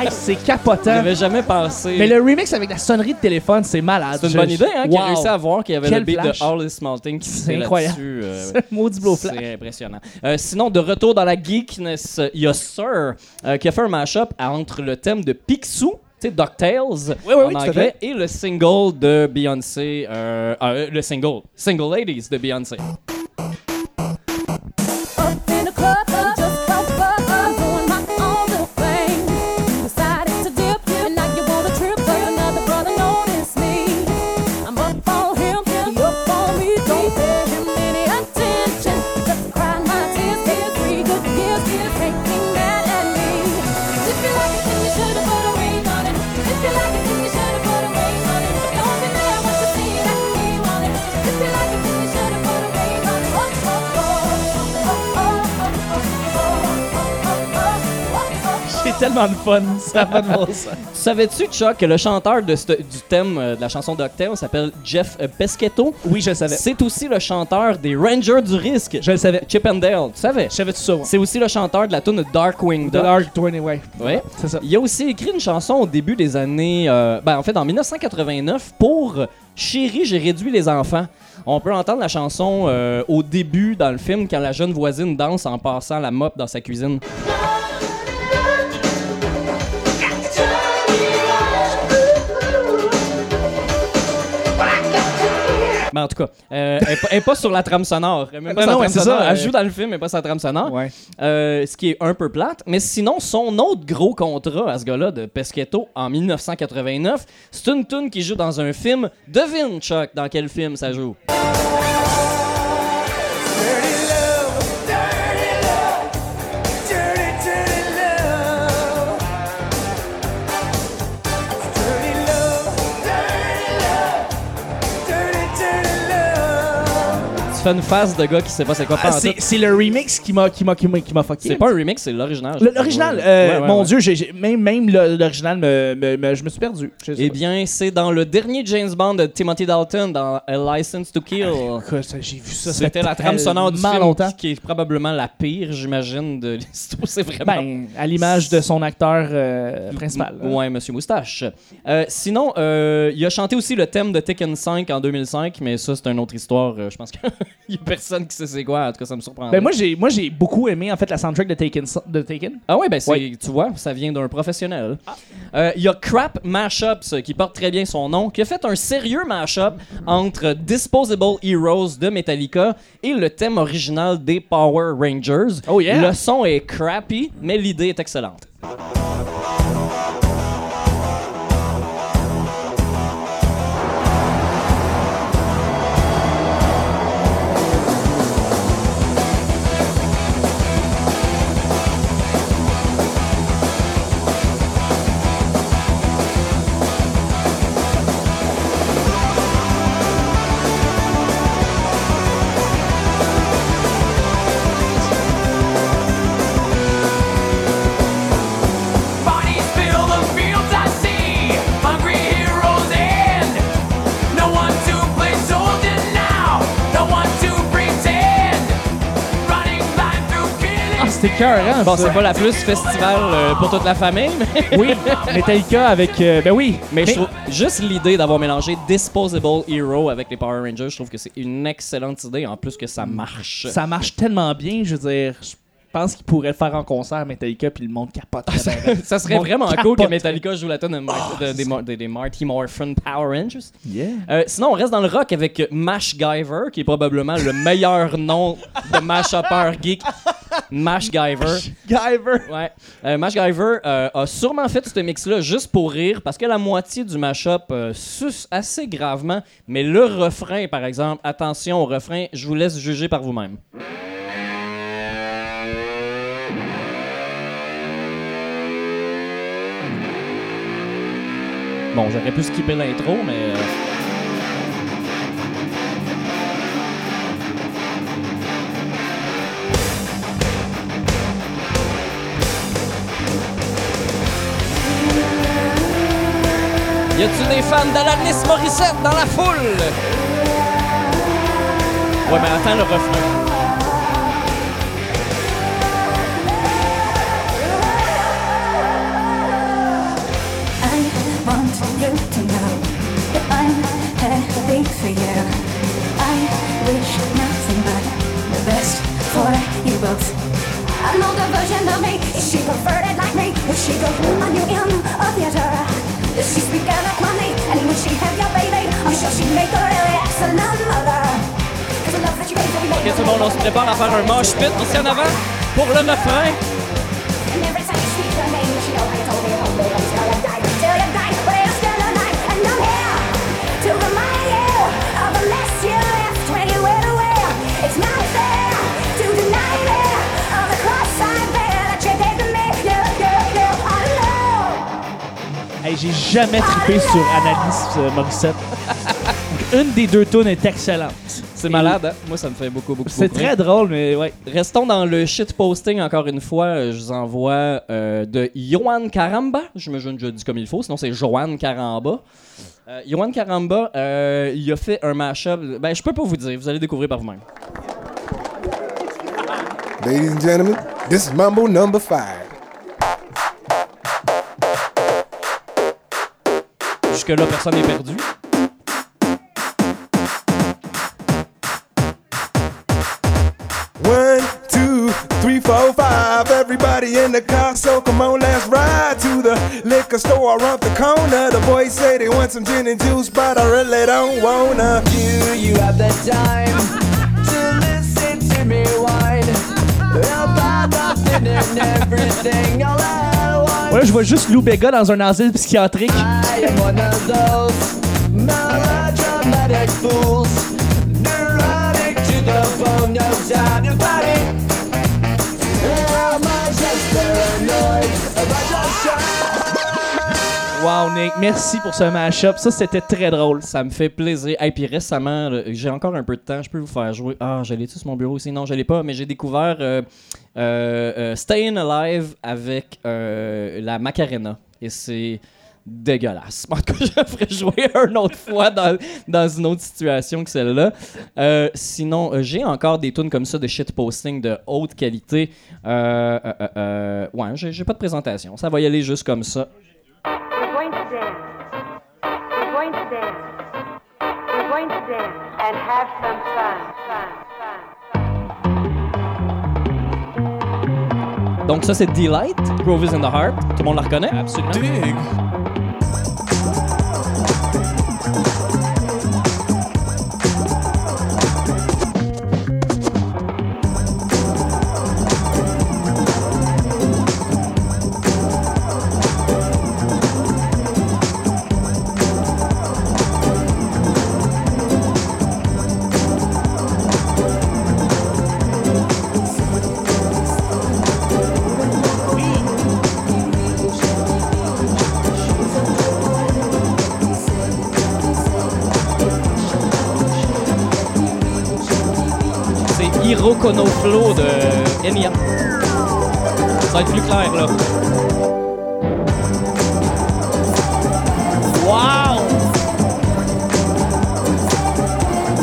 Hey, c'est capotant. J'avais jamais pensé. Mais le remix avec la sonnerie de téléphone, c'est malade. C'est une bonne idée, hein, qu'il a Wow. réussi à voir qu'il y avait Quel le beat flash. de All the Small Things qui C'est était incroyable. euh, maudit blow flash. C'est impressionnant. Euh, sinon, de retour dans la geekness, il y a Sir euh, qui a fait un mashup entre le thème de Picsou. Tu sais, DuckTales oui, oui, en anglais, et le single de Beyoncé, euh, euh, le single, Single Ladies de Beyoncé. Tellement de fun. Ça va de bon sens. Savais-tu, Chuck, que le chanteur de ce- du thème euh, de la chanson d'Octave s'appelle Jeff euh, Pesquetto? Oui, je le savais. C'est aussi le chanteur des Rangers du risque. Je le savais. Chip and Dale, tu savais? Je savais tout ça, moi. C'est aussi le chanteur de la tune Darkwing The Duck. Dark 20, ouais. Ouais. C'est ça. Il a aussi écrit une chanson au début des années. euh, ben, en fait, en 1989 pour Chérie, j'ai réduit les enfants. On peut entendre la chanson euh, au début dans le film quand la jeune voisine danse en passant la mop dans sa cuisine. Mais en tout cas, euh, elle, pas- elle est pas sur la trame sonore. Elle est même pas Ben sur la non, trame ouais, c'est sonore. ça, Elle euh, joue dans le film, mais pas sur la trame sonore. Ouais. Euh, ce qui est un peu plate. Mais sinon, son autre gros contrat à ce gars-là de Pesquetto en 1989, c'est une tune qui joue dans un film. Devine, Chuck, dans quel film ça joue? Tu fais une face de gars qui sait pas c'est quoi Ah, c'est c'est le remix qui m'a qui m'a qui m'a qui m'a fucké. C'est pas un remix, c'est l'original. Le- L'original, euh, Ouais, ouais, mon ouais. dieu, j'ai- j'ai- même, même le- l'original, me, me- me- je me suis perdu. Je sais Eh pas. bien, c'est dans le dernier James Bond de Timothy Dalton, dans A License to Kill. Écoute, j'ai vu ça. ça C'était fait la trame sonore du tellement film longtemps. qui, est probablement la pire, j'imagine, de l'histoire. C'est vraiment... Ben, à l'image de son acteur euh, principal. hein. Ouais, Monsieur Moustache. Euh, sinon, euh, il a chanté aussi le thème de Tekken 5 en 2005, mais ça, c'est une autre histoire. Euh, je pense qu'il y a personne qui sait c'est quoi. En tout cas, ça me surprend. Ben moi j'ai moi j'ai beaucoup aimé en fait la soundtrack de Taken de Taken. Ah ouais, ben c'est, Ouais. tu vois, ça vient d'un professionnel. Euh, Il y a Crap Mashups, qui porte très bien son nom, qui a fait un sérieux mashup entre Disposable Heroes de Metallica et le thème original des Power Rangers. Oh yeah! Le son est crappy, mais l'idée est excellente. Ah, cœur, Bon, c'est pas la plus festival euh, pour toute la famille, mais, Oui, Metallica avec euh, ben oui, mais je trouve juste l'idée d'avoir mélangé Disposable Hero avec les Power Rangers, je trouve que c'est une excellente idée, en plus que ça marche. ça marche tellement bien, je veux dire, je pense qu'ils pourraient le faire en concert Metallica puis le monde capote. Ça serait vraiment cool que Metallica joue la tonne de, Mar- de- des, Mar- des- des Marty Morphin Power Rangers. Yeah. Euh, sinon, on reste dans le rock avec Mash Giver, qui est probablement le meilleur nom de mash-upper geek. Mash Giver. Giver. Ouais. Euh, Mash Giver euh, a sûrement fait ce mix-là juste pour rire, parce que la moitié du mash-up euh, suce assez gravement. Mais le refrain, par exemple, attention au refrain, je vous laisse juger par vous-même. Bon, j'aurais pu skipper l'intro, mais. Y a-tu des fans d'Alanis Morissette dans la foule? Ouais, mais attends le refrain. I want you to know that I'm happy for you. I wish nothing but the best for you both. An older version of me, if she preferred it like me, would she go on you in a theater? Does she speak money? And would she have your baby? I'm sure she'd make a really excellent mother. 'Cause the love that you gave her, we Ok, tout le monde, on se prépare à faire un mosh pit ici en avant pour le refrain. And every time you speak her name, know told j'ai jamais trippé sur Annalise euh, Morissette. une des deux tunes est excellente. C'est malade, hein? Moi, ça me fait beaucoup, beaucoup, C'est très drôle, mais ouais. Restons dans le shitposting encore une fois. Je vous envoie euh, de Johan Caramba. J'imagine que je dis comme il faut, sinon c'est Johan Caramba. Euh, Johan Caramba, euh, il a fait un mashup. Ben, je peux pas vous dire, vous allez découvrir par vous-même. Ladies and gentlemen, this is Mambo number five. Jusque-là, personne n'est perdu. One, two, three, four, five. Everybody in the car, so come on, let's ride to the liquor store around the corner. The boys say they want some gin and juice, but I really don't wanna. Do you have the time to listen to me whine about nothing and everything all at once? Ouais, je vois juste Lou Bega dans un asile psychiatrique. Wow, Nick, merci pour ce mashup. Ça, c'était très drôle. Ça me fait plaisir. Et puis récemment, j'ai encore un peu de temps, je peux vous faire jouer. Ah, je l'ai-tu sur mon bureau aussi? Non, je l'ai pas, mais j'ai découvert euh, euh, euh, Staying Alive avec euh, la Macarena. Et c'est dégueulasse. En tout cas, je ferai jouer une autre fois dans, dans une autre situation que celle-là. Sinon, j'ai encore des tunes comme ça de shitposting de haute qualité. Ouais, j'ai pas de présentation. Ça va y aller juste comme ça. Donc ça, c'est Delight, Grove is in the Heart. Tout le monde la reconnaît? Absolument. C'est Hirokono Flow de Enya. Ça va être plus clair, là. Wow!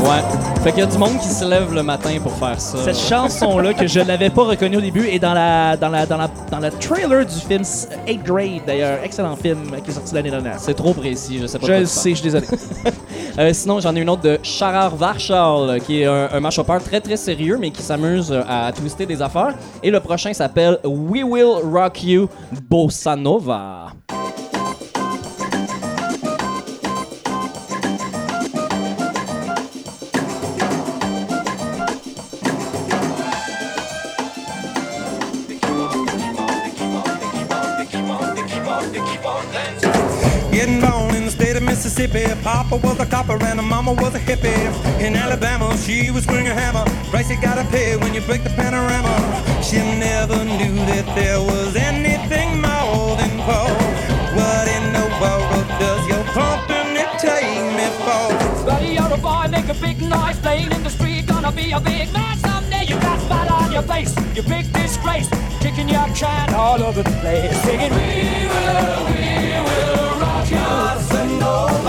Ouais. Fait qu'il y a du monde qui se lève le matin pour faire ça. Cette chanson-là que je n'avais pas reconnue au début est dans la dans la dans la dans le trailer du film 8 Grade d'ailleurs, excellent film qui est sorti l'année dernière. C'est trop précis, je sais pas. Je le sais, je suis désolé. Euh, sinon, j'en ai une autre de Charar Varchal, qui est un, un très très sérieux, mais qui s'amuse euh, à twister des affaires. Et le prochain s'appelle We Will Rock You Bossa Nova. Mississippi. Papa was a copper and mama was a hippie. In Alabama, she was swinging a hammer. Price you gotta pay when you break the panorama. She never knew that there was anything more than coal. What in the world does your company take me for? Buddy, you're a boy, make a big noise, playing in the street, gonna be a big man someday. You got spot on your face, you big disgrace, kicking your can all over the place, singing We will, we will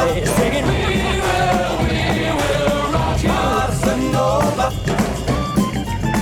Casanova. Singing We will, we will rock you, Casanova.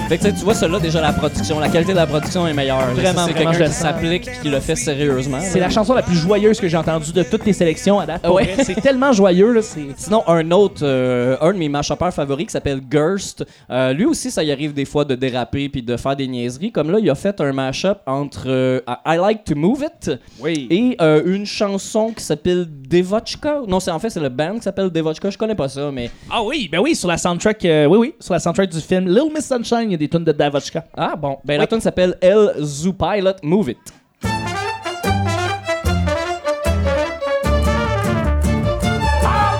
Fait que tu vois, celui-là, déjà, la production, la qualité de la production est meilleure. Vraiment, c'est quelqu'un qui s'applique et qui le fait sérieusement. C'est la chanson la plus joyeuse que j'ai entendue de toutes les sélections à date. Ouais. C'est tellement joyeux là, Sinon, un autre, euh, un de mes mash-uppers favoris qui s'appelle Gerst, euh, lui aussi, ça y arrive des fois de déraper puis de faire des niaiseries. Comme là, il a fait un mash-up entre euh, I Like to Move It et une chanson qui s'appelle Devochka. Non, c'est en fait, c'est le band qui s'appelle Devochka. Je connais pas ça, mais. Ah oui, ben oui, sur la soundtrack, euh, oui, oui, sur la soundtrack du film Little Miss Sunshine, il y a des tunes de Davochka. Ah bon, ben la tune s'appelle El Zoo Pilot Move It. All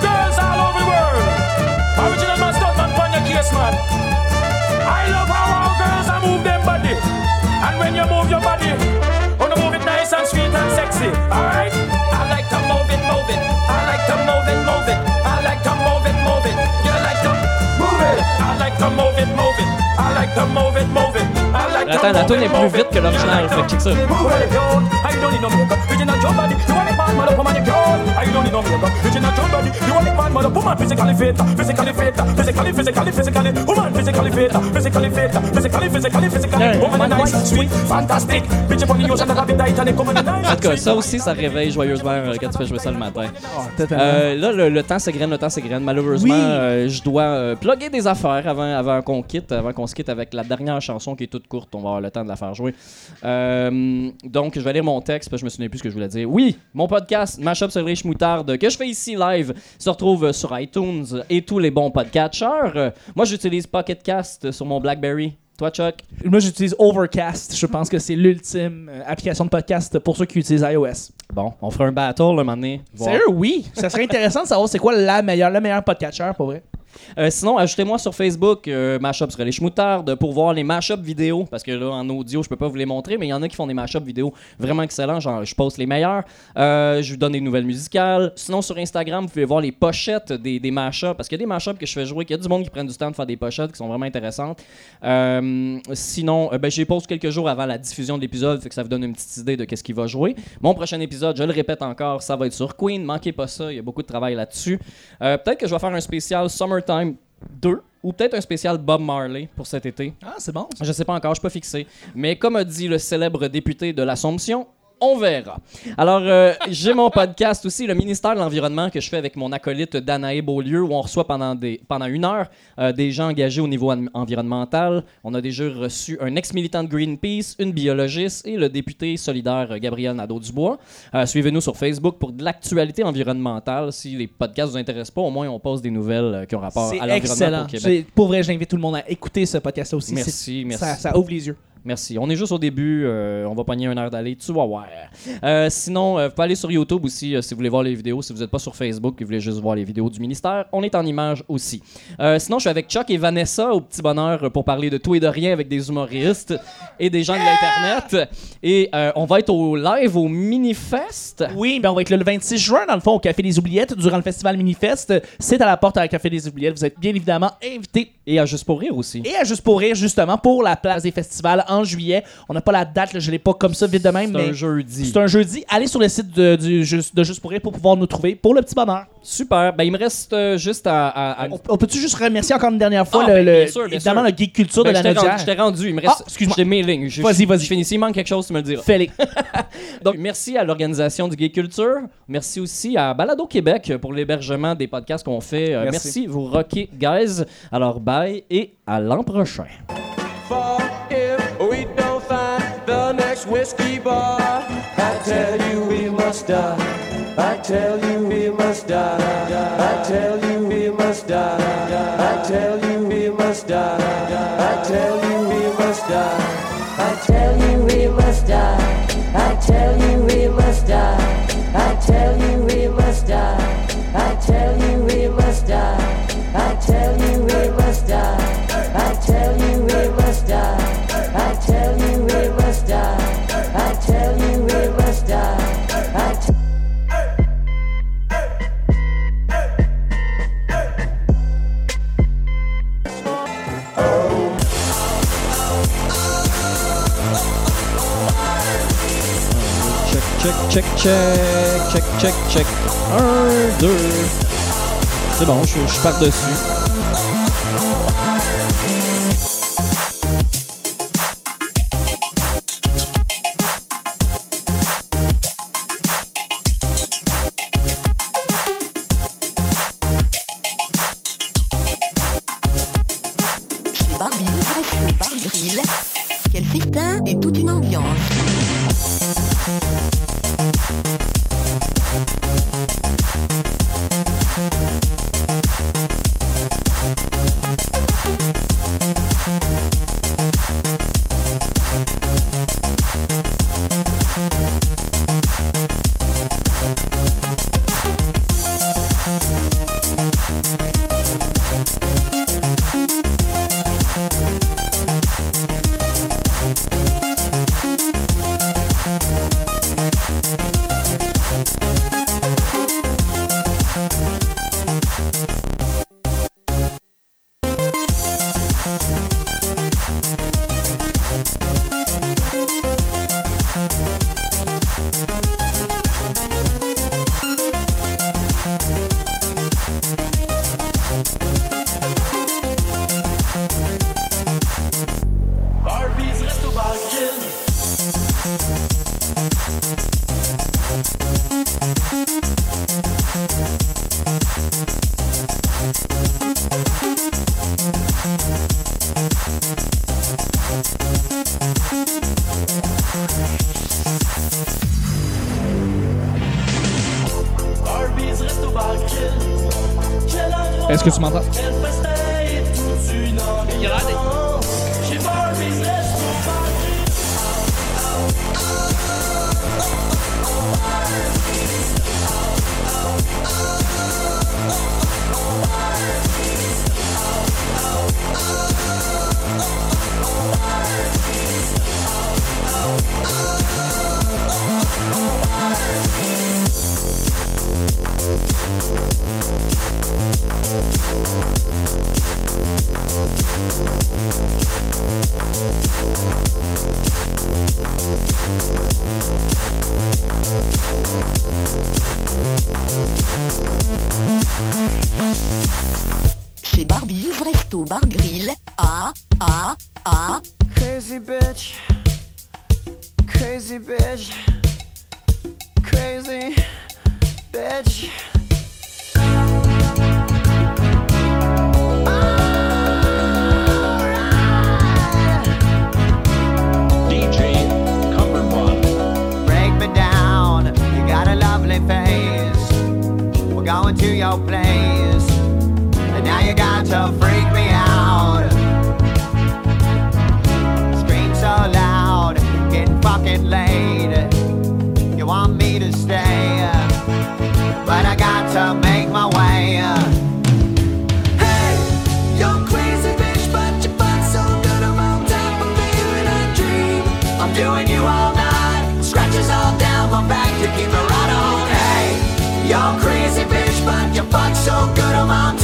girls all over the world. Original man, stunt man, pon your case, man. I love how all girls are move them body. And when you move your body, wanna move it nice and sweet and sexy. Alright? To move it, La tune est plus vite que l'original, fait que ça. En tout cas, ça aussi, ça réveille joyeusement euh, quand tu fais jouer ça le matin. Euh, là, le, temps s'égrène, le temps s'égrène. Malheureusement, euh, je dois euh, des affaires avant, qu'on quitte, avant qu'on se quitte avec la dernière chanson qui est toute courte. On va le temps de la faire jouer. Euh, donc, je vais lire mon texte parce que je me souviens plus ce que je voulais dire. Oui, mon podcast Mashup sur Riche Moutarde que je fais ici live se retrouve sur iTunes et tous les bons podcatchers. Moi, j'utilise Pocket Cast sur mon BlackBerry. Toi, Chuck? Moi, j'utilise Overcast. Je pense que c'est l'ultime euh, application de podcast pour ceux qui utilisent iOS. Bon, on fera un battle un moment donné. voir. Sérieux, oui. Ça serait intéressant de savoir c'est quoi la meilleure, le meilleur podcatcher pour vrai. Euh, sinon, ajoutez-moi sur Facebook euh, Mashup sur les schmoutardes pour voir les mashups vidéo. Parce que là, en audio, je peux pas vous les montrer, mais il y en a qui font des mashups vidéo vraiment excellents. Genre, je poste les meilleurs. Euh, je vous donne des nouvelles musicales. Sinon, sur Instagram, vous pouvez voir les pochettes des, des mashups. Parce qu'il y a des mashups que je fais jouer, qu'il y a du monde qui prennent du temps de faire des pochettes qui sont vraiment intéressantes. Sinon, ben, je les poste quelques jours avant la diffusion de l'épisode, fait que ça vous donne une petite idée de qu'est-ce qui va jouer. Mon prochain épisode, je le répète encore, ça va être sur Queen. Manquez pas ça, il y a beaucoup de travail là-dessus. Peut-être que je vais faire un spécial Summertime 2 ou peut-être un spécial Bob Marley pour cet été. Ah, c'est bon. Je sais pas encore, je suis pas fixé. Mais comme a dit le célèbre député de l'Assomption, on verra. Alors, euh, j'ai mon podcast aussi, le ministère de l'Environnement, que je fais avec mon acolyte Danae Beaulieu, où on reçoit pendant, des, pendant une heure euh, des gens engagés au niveau en- environnemental. On a déjà reçu un ex-militant de Greenpeace, une biologiste et le député solidaire Gabriel Nadeau-Dubois. Euh, Suivez-nous sur Facebook pour de l'actualité environnementale. Si les podcasts vous intéressent pas, au moins on pose des nouvelles qui ont rapport à l'environnement excellent. au Québec. Pour vrai, j'invite tout le monde à écouter ce podcast aussi. Merci, merci. Ça, ça ouvre les yeux. Merci. On est juste au début. euh, on va pogner une heure d'aller. Tu vas voir. Euh, sinon, euh, vous pouvez aller sur YouTube aussi euh, si vous voulez voir les vidéos. Si vous n'êtes pas sur Facebook et vous voulez juste voir les vidéos du ministère, on est en images aussi. Euh, sinon, je suis avec Chuck et Vanessa au petit bonheur pour parler de tout et de rien avec des humoristes et des gens de l'Internet. Et on va être au live au Minifest. Oui, ben on va être le 26 juin, dans le fond, au Café des Oubliettes, durant le festival Minifest. C'est à la porte à Café des Oubliettes. Vous êtes bien évidemment invités. Et à Juste pour rire aussi. Et à Juste pour rire, justement, pour la place des festivals en juillet. On n'a pas la date, là, je l'ai pas comme ça vite de même. C'est un jeudi. C'est un jeudi. Allez sur le site de, du, de Juste pour rire pour pouvoir nous trouver pour le petit bonheur. Super. Ben, il me reste euh, juste à. à- à- On, on peut-tu juste remercier encore une dernière fois Ah, le, ben, le- bien sûr, bien évidemment sûr. le geek culture Ben, de la je t'ai rendu-? Je t'ai rendu. Il me reste. Ah, excuse-moi. J'ai mes lignes. Je- Vas-y, vas-y. Je finis. S'il manque quelque chose, tu me le diras. Fais-les. Donc, merci à l'organisation du Gay Culture. Merci aussi à Balado Québec pour l'hébergement des podcasts qu'on fait. Euh, Merci. merci, vous rockez, guys. Alors, bye et à l'an prochain. For if we don't find the next whiskey bar, I tell you we must die. I tell you we must die. I tell you we must die. I tell you we must die. I tell you we must die. I tell you we must die. I tell you we check, check, check, check, check, check. Un, deux. C'est bon, je, je pars dessus. Est-ce que tu m'entends? Chez Barbie, Resto, Bar Grill. Ah, ah, ah. Crazy bitch. Crazy bitch. Crazy bitch. DJ Cumberbatch. Break me down. You got a lovely face. We're going to your place. And now you got to freak me out. Crazy bitch, but you fuck so good I'm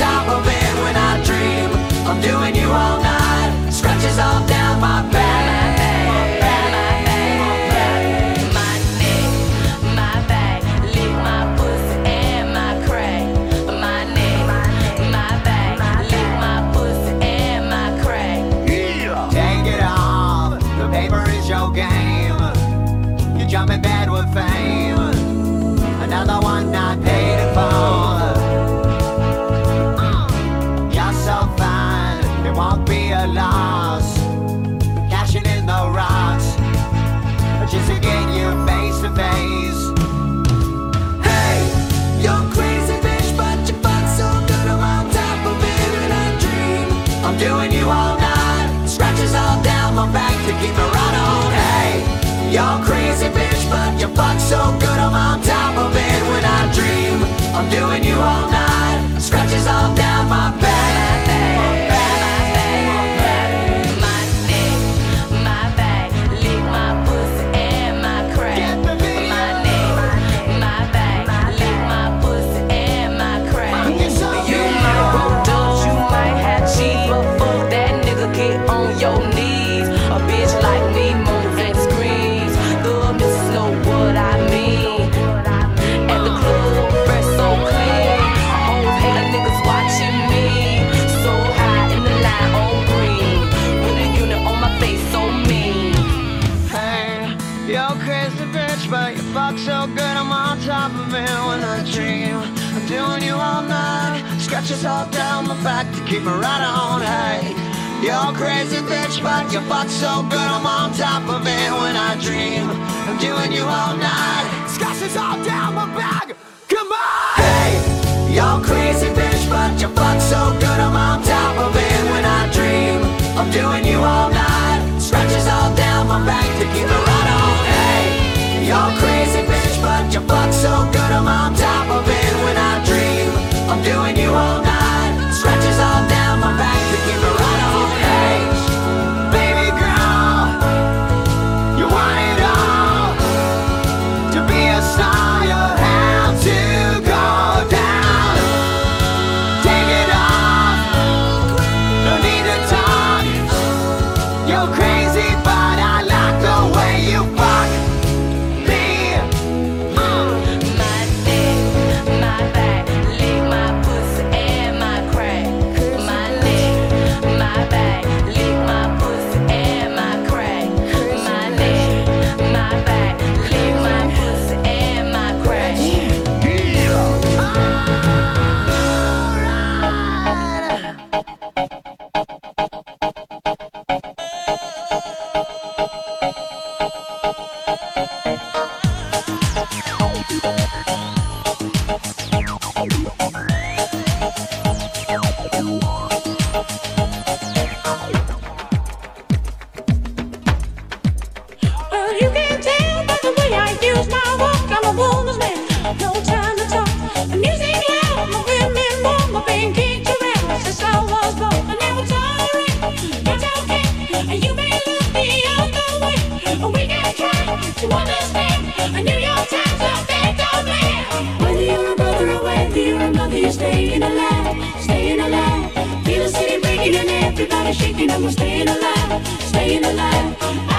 keep me right on. Hey, you're crazy bitch, but you fuck so good I'm on top of it when I dream. I'm doing you all night, scratches all down my back. Scratches all down my back to keep me right on. Hey, you're crazy bitch, but you fuck so good I'm on top of it when I dream. I'm doing you all night, scratches all down my back. Come on! Hey, you're crazy bitch, but you fuck so good I'm on top of it when I dream. I'm doing you all night, scratches all down my back to keep me right on. Hey, you're crazy bitch, but you fuck so good I'm on top of it when I dream. I'm doing you all night, shaking and we're staying alive, staying alive.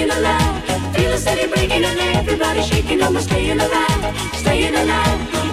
staying alive. Feel the city breaking and everybody shaking. I'm staying alive, staying alive.